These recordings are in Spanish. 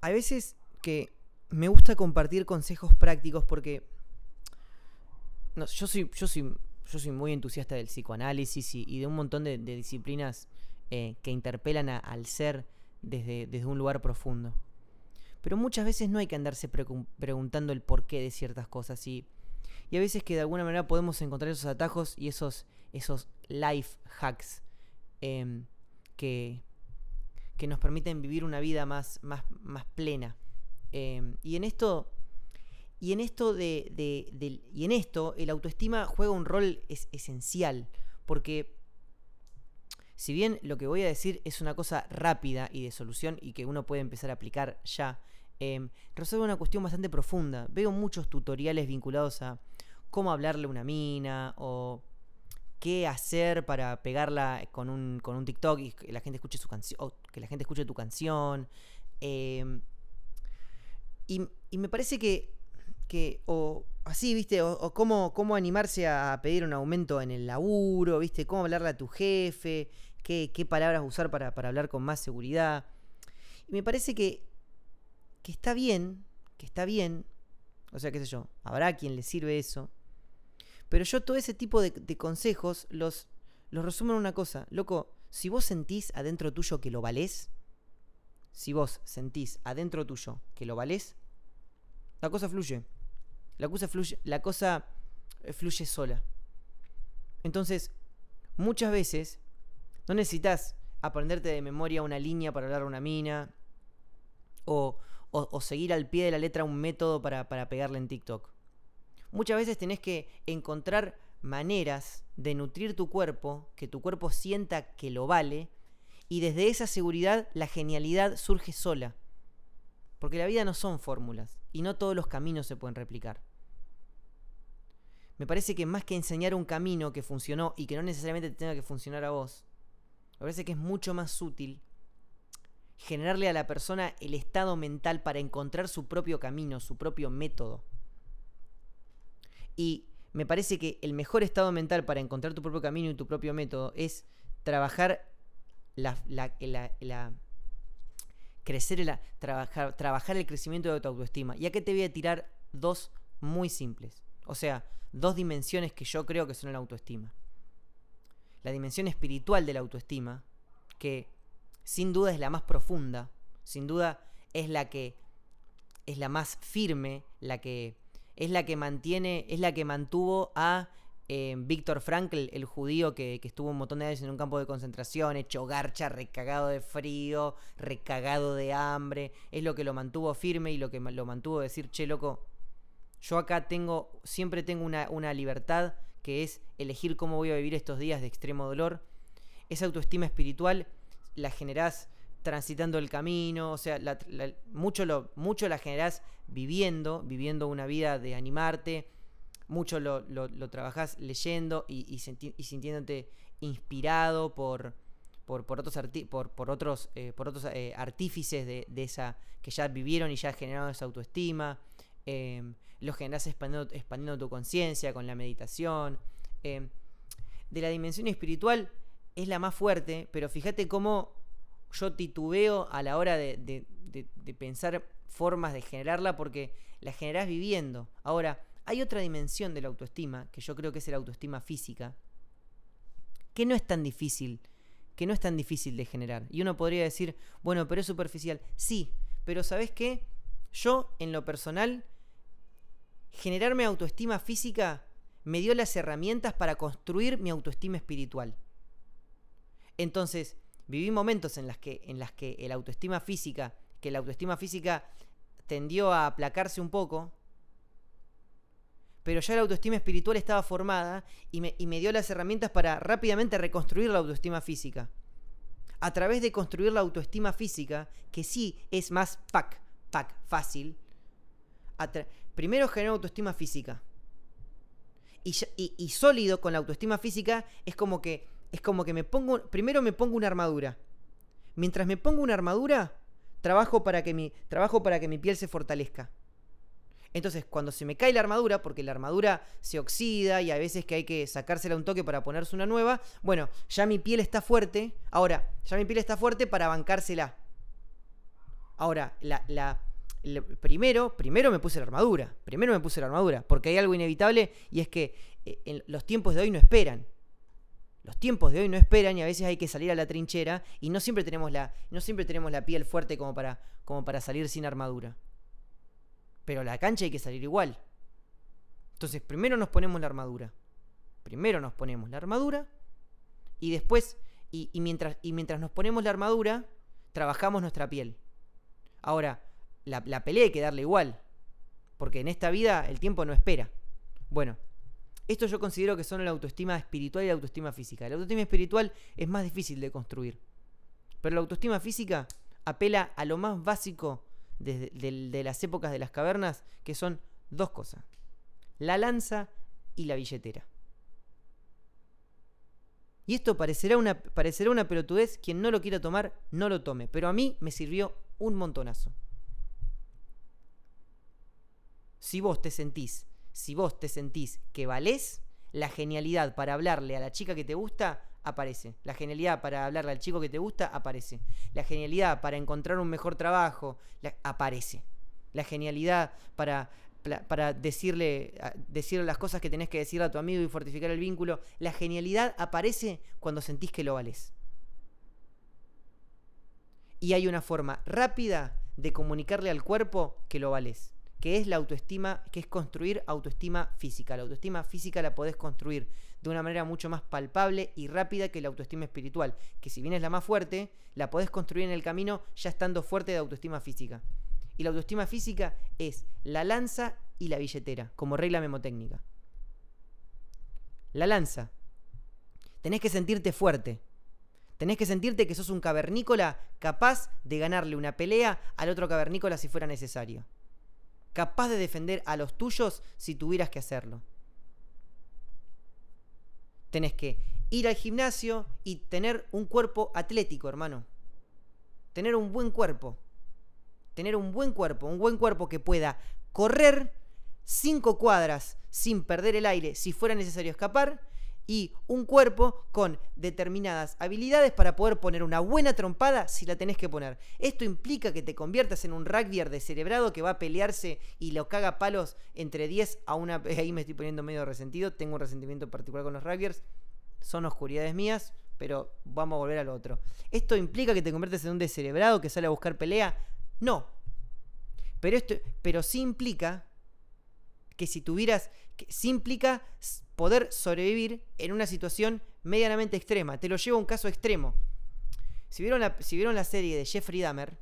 hay veces que me gusta compartir consejos prácticos porque no, yo soy, yo soy, yo soy muy entusiasta del psicoanálisis y, de un montón de, disciplinas eh, que interpelan al ser desde, desde, un lugar profundo. Pero muchas veces no hay que andarse preguntando el porqué de ciertas cosas y, y a veces que de alguna manera podemos encontrar esos atajos y esos, esos life hacks em, que, que nos permiten vivir una vida más, más, más plena. Em, y en esto y en esto de, y en esto el autoestima juega un rol es, esencial, porque si bien lo que voy a decir es una cosa rápida y de solución y que uno puede empezar a aplicar ya, eh, resuelve una cuestión bastante profunda. Veo muchos tutoriales vinculados a cómo hablarle a una mina o qué hacer para pegarla con un, con un TikTok y que la gente escuche su canción, que la gente escuche tu canción. Em, y, y me parece que que, o así, viste, o, cómo, cómo, animarse a pedir un aumento en el laburo, viste, cómo hablarle a tu jefe, qué, qué palabras usar para, para, hablar con más seguridad. Y me parece que, que está bien, que está bien, o sea, qué sé yo, habrá quien le sirve eso, pero yo todo ese tipo de, consejos los, los resumo en una cosa, loco, si vos sentís adentro tuyo que lo valés, si vos sentís adentro tuyo que lo valés, la cosa fluye. La cosa fluye, la cosa eh, fluye sola. Entonces, muchas veces no necesitas aprenderte de memoria una línea para hablar a una mina o, seguir al pie de la letra un método para, para pegarle en TikTok. Muchas veces tenés que encontrar maneras de nutrir tu cuerpo, que tu cuerpo sienta que lo vale, y desde esa seguridad la genialidad surge sola. Porque la vida no son fórmulas y no todos los caminos se pueden replicar. Me parece que más que enseñar un camino que funcionó y que no necesariamente tenga que funcionar a vos, me parece que es mucho más útil generarle a la persona el estado mental para encontrar su propio camino, su propio método. Y me parece que el mejor estado mental para encontrar tu propio camino y tu propio método es trabajar la, la, la crecer, la, trabajar, trabajar el crecimiento de tu autoestima. Y aquí te voy a tirar dos muy simples. O sea, dos dimensiones que yo creo que son la autoestima. La dimensión espiritual de la autoestima, que sin duda es la más profunda, sin duda es la que es la más firme, la que es la que mantiene, es la que mantuvo a eh, Víctor Frankl, el judío que, estuvo un montón de años en un campo de concentración, hecho garcha, recagado de frío, recagado de hambre, es lo que lo mantuvo firme y lo que lo mantuvo decir, che, loco, yo acá tengo, siempre tengo una, una liberdad que es elegir cómo voy a vivir estos días de extremo dolor. Esa autoestima espiritual la generás transitando el camino, o sea, mucho, lo, mucho la generás viviendo, viviendo una vida de animarte, mucho lo, lo, trabajás leyendo y, y, sintiéndote inspirado por, por, otros, por, por, otros, eh, por otros eh, artífices de, esa que ya vivieron y ya generaron esa autoestima. Em, lo generás expandiendo, expandiendo tu conciencia con la meditación. Em, de la dimensión espiritual es la más fuerte, pero fíjate cómo yo titubeo a la hora de, de pensar formas de generarla porque la generás viviendo. Ahora, hay otra dimensión de la autoestima, que yo creo que es la autoestima física, que no es tan difícil, que no es tan difícil de generar. Y uno podría decir, bueno, pero es superficial. Sí, pero ¿sabes qué? Yo, en lo personal, generarme autoestima física me dio las herramientas para construir mi autoestima espiritual. Entonces, viví momentos en las que, en las que el autoestima física, que la autoestima física tendió a aplacarse un poco, pero ya la autoestima espiritual estaba formada y me, dio las herramientas para rápidamente reconstruir la autoestima física. A través de construir la autoestima física, que sí es más fácil, primero genero autoestima física. Y, sólido con la autoestima física es como que es como que me pongo primero me pongo una armadura. Mientras me pongo una armadura, trabajo para que mi trabajo para que mi piel se fortalezca. Entonces, cuando se me cae la armadura, porque la armadura se oxida y a veces que hay que sacársela un toque para ponerse una nueva, bueno, ya mi piel está fuerte. Ahora, ya mi piel está fuerte para bancársela. Ahora, la, la, primero, primero me puse la armadura. Primero me puse la armadura. Porque hay algo inevitable y es que eh, en los tiempos de hoy no esperan. Los tiempos de hoy no esperan y a veces hay que salir a la trinchera y no siempre tenemos la, no siempre tenemos la piel fuerte como para, como para salir sin armadura. Pero a la cancha hay que salir igual. Entonces, primero nos ponemos la armadura. Primero nos ponemos la armadura y después, y, mientras, y mientras nos ponemos la armadura, trabajamos nuestra piel. Ahora, la, la pelea hay que darle igual. Porque en esta vida el tiempo no espera. Bueno, esto yo considero que son la autoestima espiritual y la autoestima física. La autoestima espiritual es más difícil de construir. Pero la autoestima física apela a lo más básico de, las épocas de las cavernas, que son dos cosas. La lanza y la billetera. Y esto parecerá una, parecerá una pelotudez. Quien no lo quiera tomar, no lo tome. Pero a mí me sirvió un montonazo. Si vos te sentís si vos te sentís que valés, la genialidad para hablarle a la chica que te gusta aparece. La genialidad para hablarle al chico que te gusta aparece. La genialidad para encontrar un mejor trabajo aparece. La genialidad para, para decirle, las cosas que tenés que decirle a tu amigo y fortificar el vínculo. La genialidad aparece cuando sentís que lo valés. Y hay una forma rápida de comunicarle al cuerpo que lo valés que es la autoestima, que es construir autoestima física. La autoestima física la podés construir de una manera mucho más palpable y rápida que la autoestima espiritual, que si bien es la más fuerte, la podés construir en el camino ya estando fuerte de autoestima física. Y la autoestima física es la lanza y la billetera, como regla memotécnica. La lanza. Tenés que sentirte fuerte. Tenés que sentirte que sos un cavernícola capaz de ganarle una pelea al otro cavernícola si fuera necesario capaz de defender a los tuyos si tuvieras que hacerlo. Tenés que ir al gimnasio y tener un cuerpo atlético, hermano. Tener un buen cuerpo. Tener un buen cuerpo, un buen cuerpo que pueda correr cinco cuadras sin perder el aire si fuera necesario escapar y un cuerpo con determinadas habilidades para poder poner una buena trompada si la tenés que poner. Esto implica que te conviertas en un rugbyer descerebrado que va a pelearse y lo caga palos entre 10 a una... Ahí me estoy poniendo medio resentido, tengo un resentimiento particular con los rugbyers, son oscuridades mías, pero vamos a volver al otro. ¿Esto implica que te conviertes en un descerebrado que sale a buscar pelea? No. Pero, esto, pero sí implica que si tuvieras... Que, sí implica poder sobrevivir en una situación medianamente extrema. Te lo llevo a un caso extremo. Si vieron la, si vieron la serie de Jeffrey Dahmer,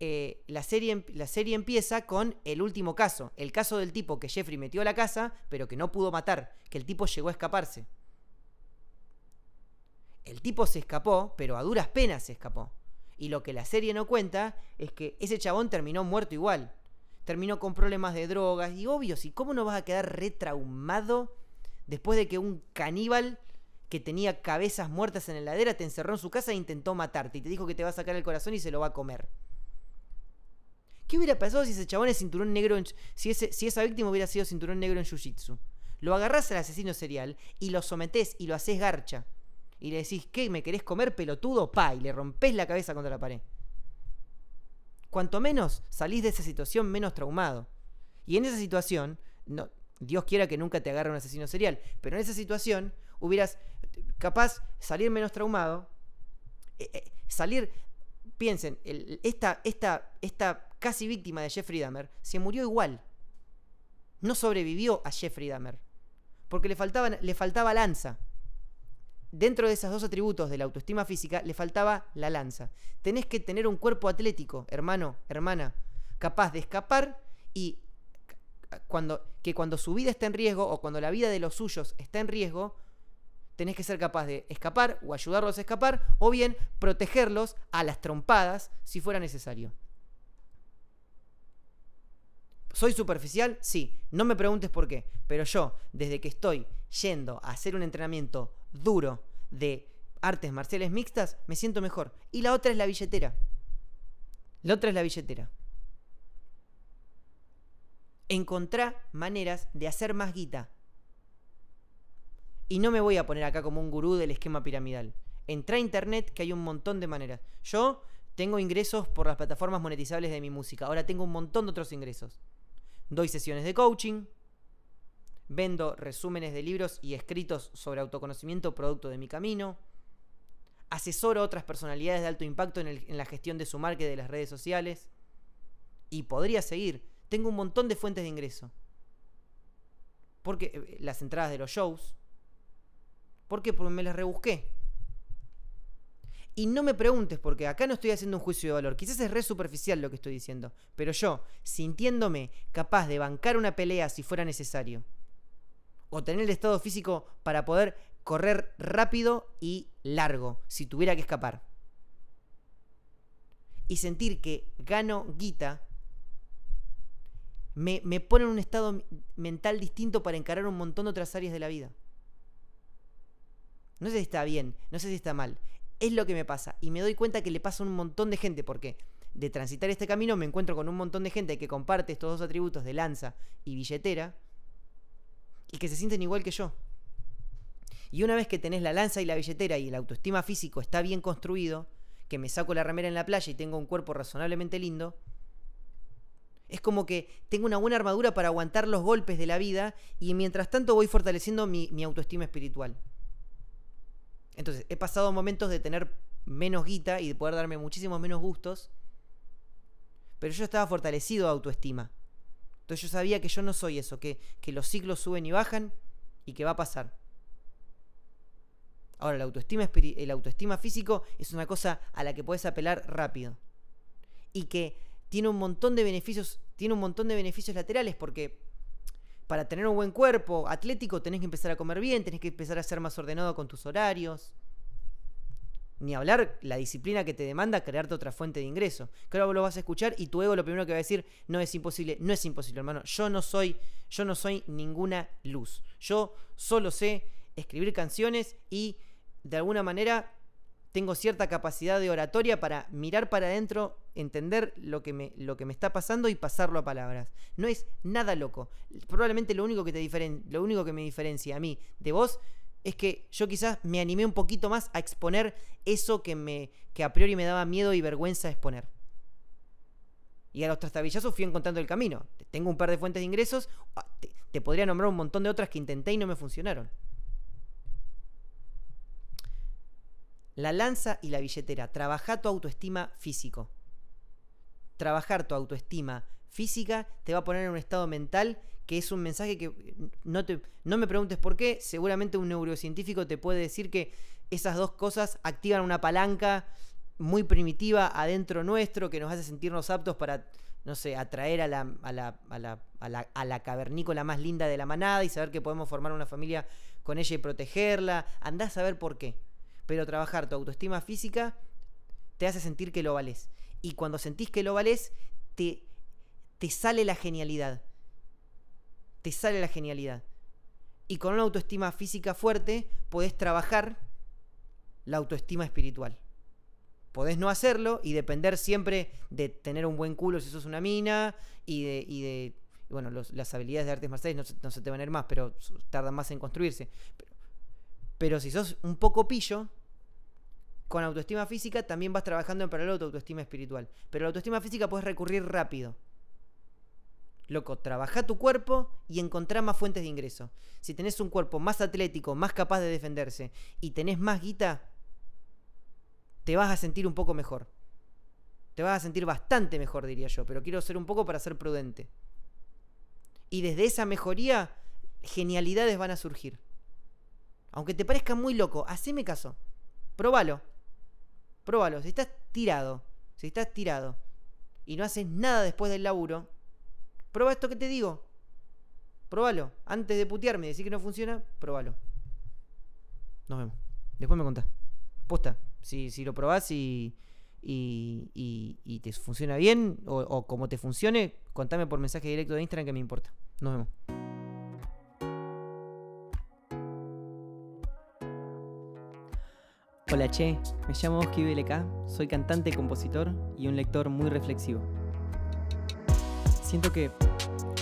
eh, la, serie, em, la serie empieza con el último caso. El caso del tipo que Jeffrey metió a la casa, pero que no pudo matar. Que el tipo llegó a escaparse. El tipo se escapó, pero a duras penas se escapó. Y lo que la serie no cuenta es que ese chabón terminó muerto igual. Terminó con problemas de drogas. Y obvio, si cómo no vas a quedar retraumado después de que un caníbal que tenía cabezas muertas en la heladera te encerró en su casa e intentó matarte y te dijo que te va a sacar el corazón y se lo va a comer. ¿Qué hubiera pasado si ese chabón es cinturón negro en, si, si esa víctima hubiera sido cinturón negro en Jiu-Jitsu? Lo agarrás al asesino serial y lo sometés y lo haces garcha. Y le decís, ¿qué? ¿Me querés comer pelotudo? Pa, y le rompés la cabeza contra la pared. Cuanto menos salís de esa situación, menos traumado. Y en esa situación, no, Dios quiera que nunca te agarre un asesino serial, pero en esa situación hubieras capaz salir menos traumado, eh, eh, salir, piensen, esta, esta, esta casi víctima de Jeffrey Dahmer se murió igual, no sobrevivió a Jeffrey Dahmer, porque le, faltaba, le faltaba lanza. Dentro de esos dos atributos de la autoestima física le faltaba la lanza. Tenés que tener un cuerpo atlético, hermano, hermana, capaz de escapar y cuando, que cuando su vida está en riesgo o cuando la vida de los suyos está en riesgo, tenés que ser capaz de escapar o ayudarlos a escapar o bien protegerlos a las trompadas si fuera necesario. ¿Soy superficial? Sí, no me preguntes por qué, pero yo, desde que estoy yendo a hacer un entrenamiento duro de artes marciales mixtas, me siento mejor. Y la otra es la billetera. La otra es la billetera encontrar maneras de hacer más guita. Y no me voy a poner acá como un gurú del esquema piramidal. Entra a internet que hay un montón de maneras. Yo tengo ingresos por las plataformas monetizables de mi música. Ahora tengo un montón de otros ingresos. Doy sesiones de coaching, vendo resúmenes de libros y escritos sobre autoconocimiento producto de mi camino, asesoro a otras personalidades de alto impacto en, la gestión de su marca y de las redes sociales, y podría seguir. Tengo un montón de fuentes de ingreso. Porque eh, las entradas de los shows. Porque me las rebusqué. Y no me preguntes, porque acá no estoy haciendo un juicio de valor. Quizás es re superficial lo que estoy diciendo. Pero yo, sintiéndome capaz de bancar una pelea si fuera necesario, o tener el estado físico para poder correr rápido y largo, si tuviera que escapar, y sentir que gano guita, me, me pone en un estado mental distinto para encarar un montón de otras áreas de la vida. No sé si está bien, no sé si está mal es lo que me pasa. Y me doy cuenta que le pasa a un montón de gente, porque de transitar este camino me encuentro con un montón de gente que comparte estos dos atributos de lanza y billetera y que se sienten igual que yo. Y una vez que tenés la lanza y la billetera y el autoestima físico está bien construido, que me saco la remera en la playa y tengo un cuerpo razonablemente lindo, es como que tengo una buena armadura para aguantar los golpes de la vida y mientras tanto voy fortaleciendo mi, autoestima espiritual. Entonces, he pasado momentos de tener menos guita y de poder darme muchísimos menos gustos, pero yo estaba fortalecido de autoestima. Entonces yo sabía que yo no soy eso, que, los ciclos suben y bajan y que va a pasar. Ahora, la autoestima, el autoestima físico es una cosa a la que puedes apelar rápido. Y que tiene un montón de beneficios, tiene un montón de beneficios laterales porque para tener un buen cuerpo atlético tenés que empezar a comer bien, tenés que empezar a ser más ordenado con tus horarios. Ni hablar la disciplina que te demanda crearte otra fuente de ingreso. Que vos lo vas a escuchar y tu ego lo primero que va a decir, no es imposible, no es imposible, hermano. Yo no soy, yo no soy ninguna luz. Yo solo sé escribir canciones y de alguna manera tengo cierta capacidad de oratoria para mirar para adentro, entender lo que, me, lo que me está pasando y pasarlo a palabras. No es nada loco. Probablemente lo único que, te lo único que me diferencia a mí de vos es que yo quizás me animé un poquito más a exponer eso que, me, que a priori me daba miedo y vergüenza exponer. Y a los trastabillazos fui encontrando el camino. Tengo un par de fuentes de ingresos, ah, te podría nombrar un montón de otras que intenté y no me funcionaron. La lanza y la billetera. Trabaja tu autoestima físico. Trabajar tu autoestima física te va a poner en un estado mental que es un mensaje que no, te, no me preguntes por qué. Seguramente un neurocientífico te puede decir que esas dos cosas activan una palanca muy primitiva adentro nuestro que nos hace sentirnos aptos para, no sé, atraer a la, a la, a la, a la, a la cavernícola más linda de la manada y saber que podemos formar una familia con ella y protegerla. Andás a saber por qué pero trabajar tu autoestima física te hace sentir que lo vales. Y cuando sentís que lo vales, te, te sale la genialidad. Te sale la genialidad. Y con una autoestima física fuerte, podés trabajar la autoestima espiritual. Podés no hacerlo y depender siempre de tener un buen culo si sos una mina y de, y de bueno, las habilidades de artes marciales no, se te van a ir más, pero tardan más en construirse. Si sos un poco pillo, con autoestima física también vas trabajando en paralelo tu autoestima espiritual. Pero la autoestima física puedes recurrir rápido. Loco, trabaja tu cuerpo y encontrá más fuentes de ingreso. Si tenés un cuerpo más atlético, más capaz de defenderse y tenés más guita, te vas a sentir un poco mejor. Te vas a sentir bastante mejor, diría yo, pero quiero ser un poco para ser prudente. Y desde esa mejoría, genialidades van a surgir. Aunque te parezca muy loco, haceme caso. Próbalo. Próbalo. Si estás tirado, si estás tirado y no haces nada después del laburo, prueba esto que te digo. Próbalo. Antes de putearme y decir que no funciona, próbalo. Nos vemos. Después me contás. Posta. Si, si lo probás y, y, y, te funciona bien o, o como te funcione, contame por mensaje directo de Instagram que me importa. Nos vemos. Hola Che, me llamo Oski BLK, soy cantante, compositor y un lector muy reflexivo. Siento que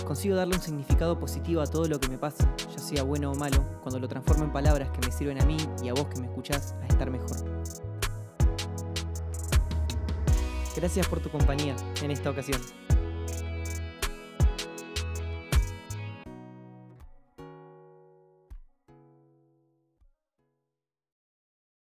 consigo darle un significado positivo a todo lo que me pasa, ya sea bueno o malo, cuando lo transformo en palabras que me sirven a mí y a vos que me escuchás a estar mejor. Gracias por tu compañía en esta ocasión.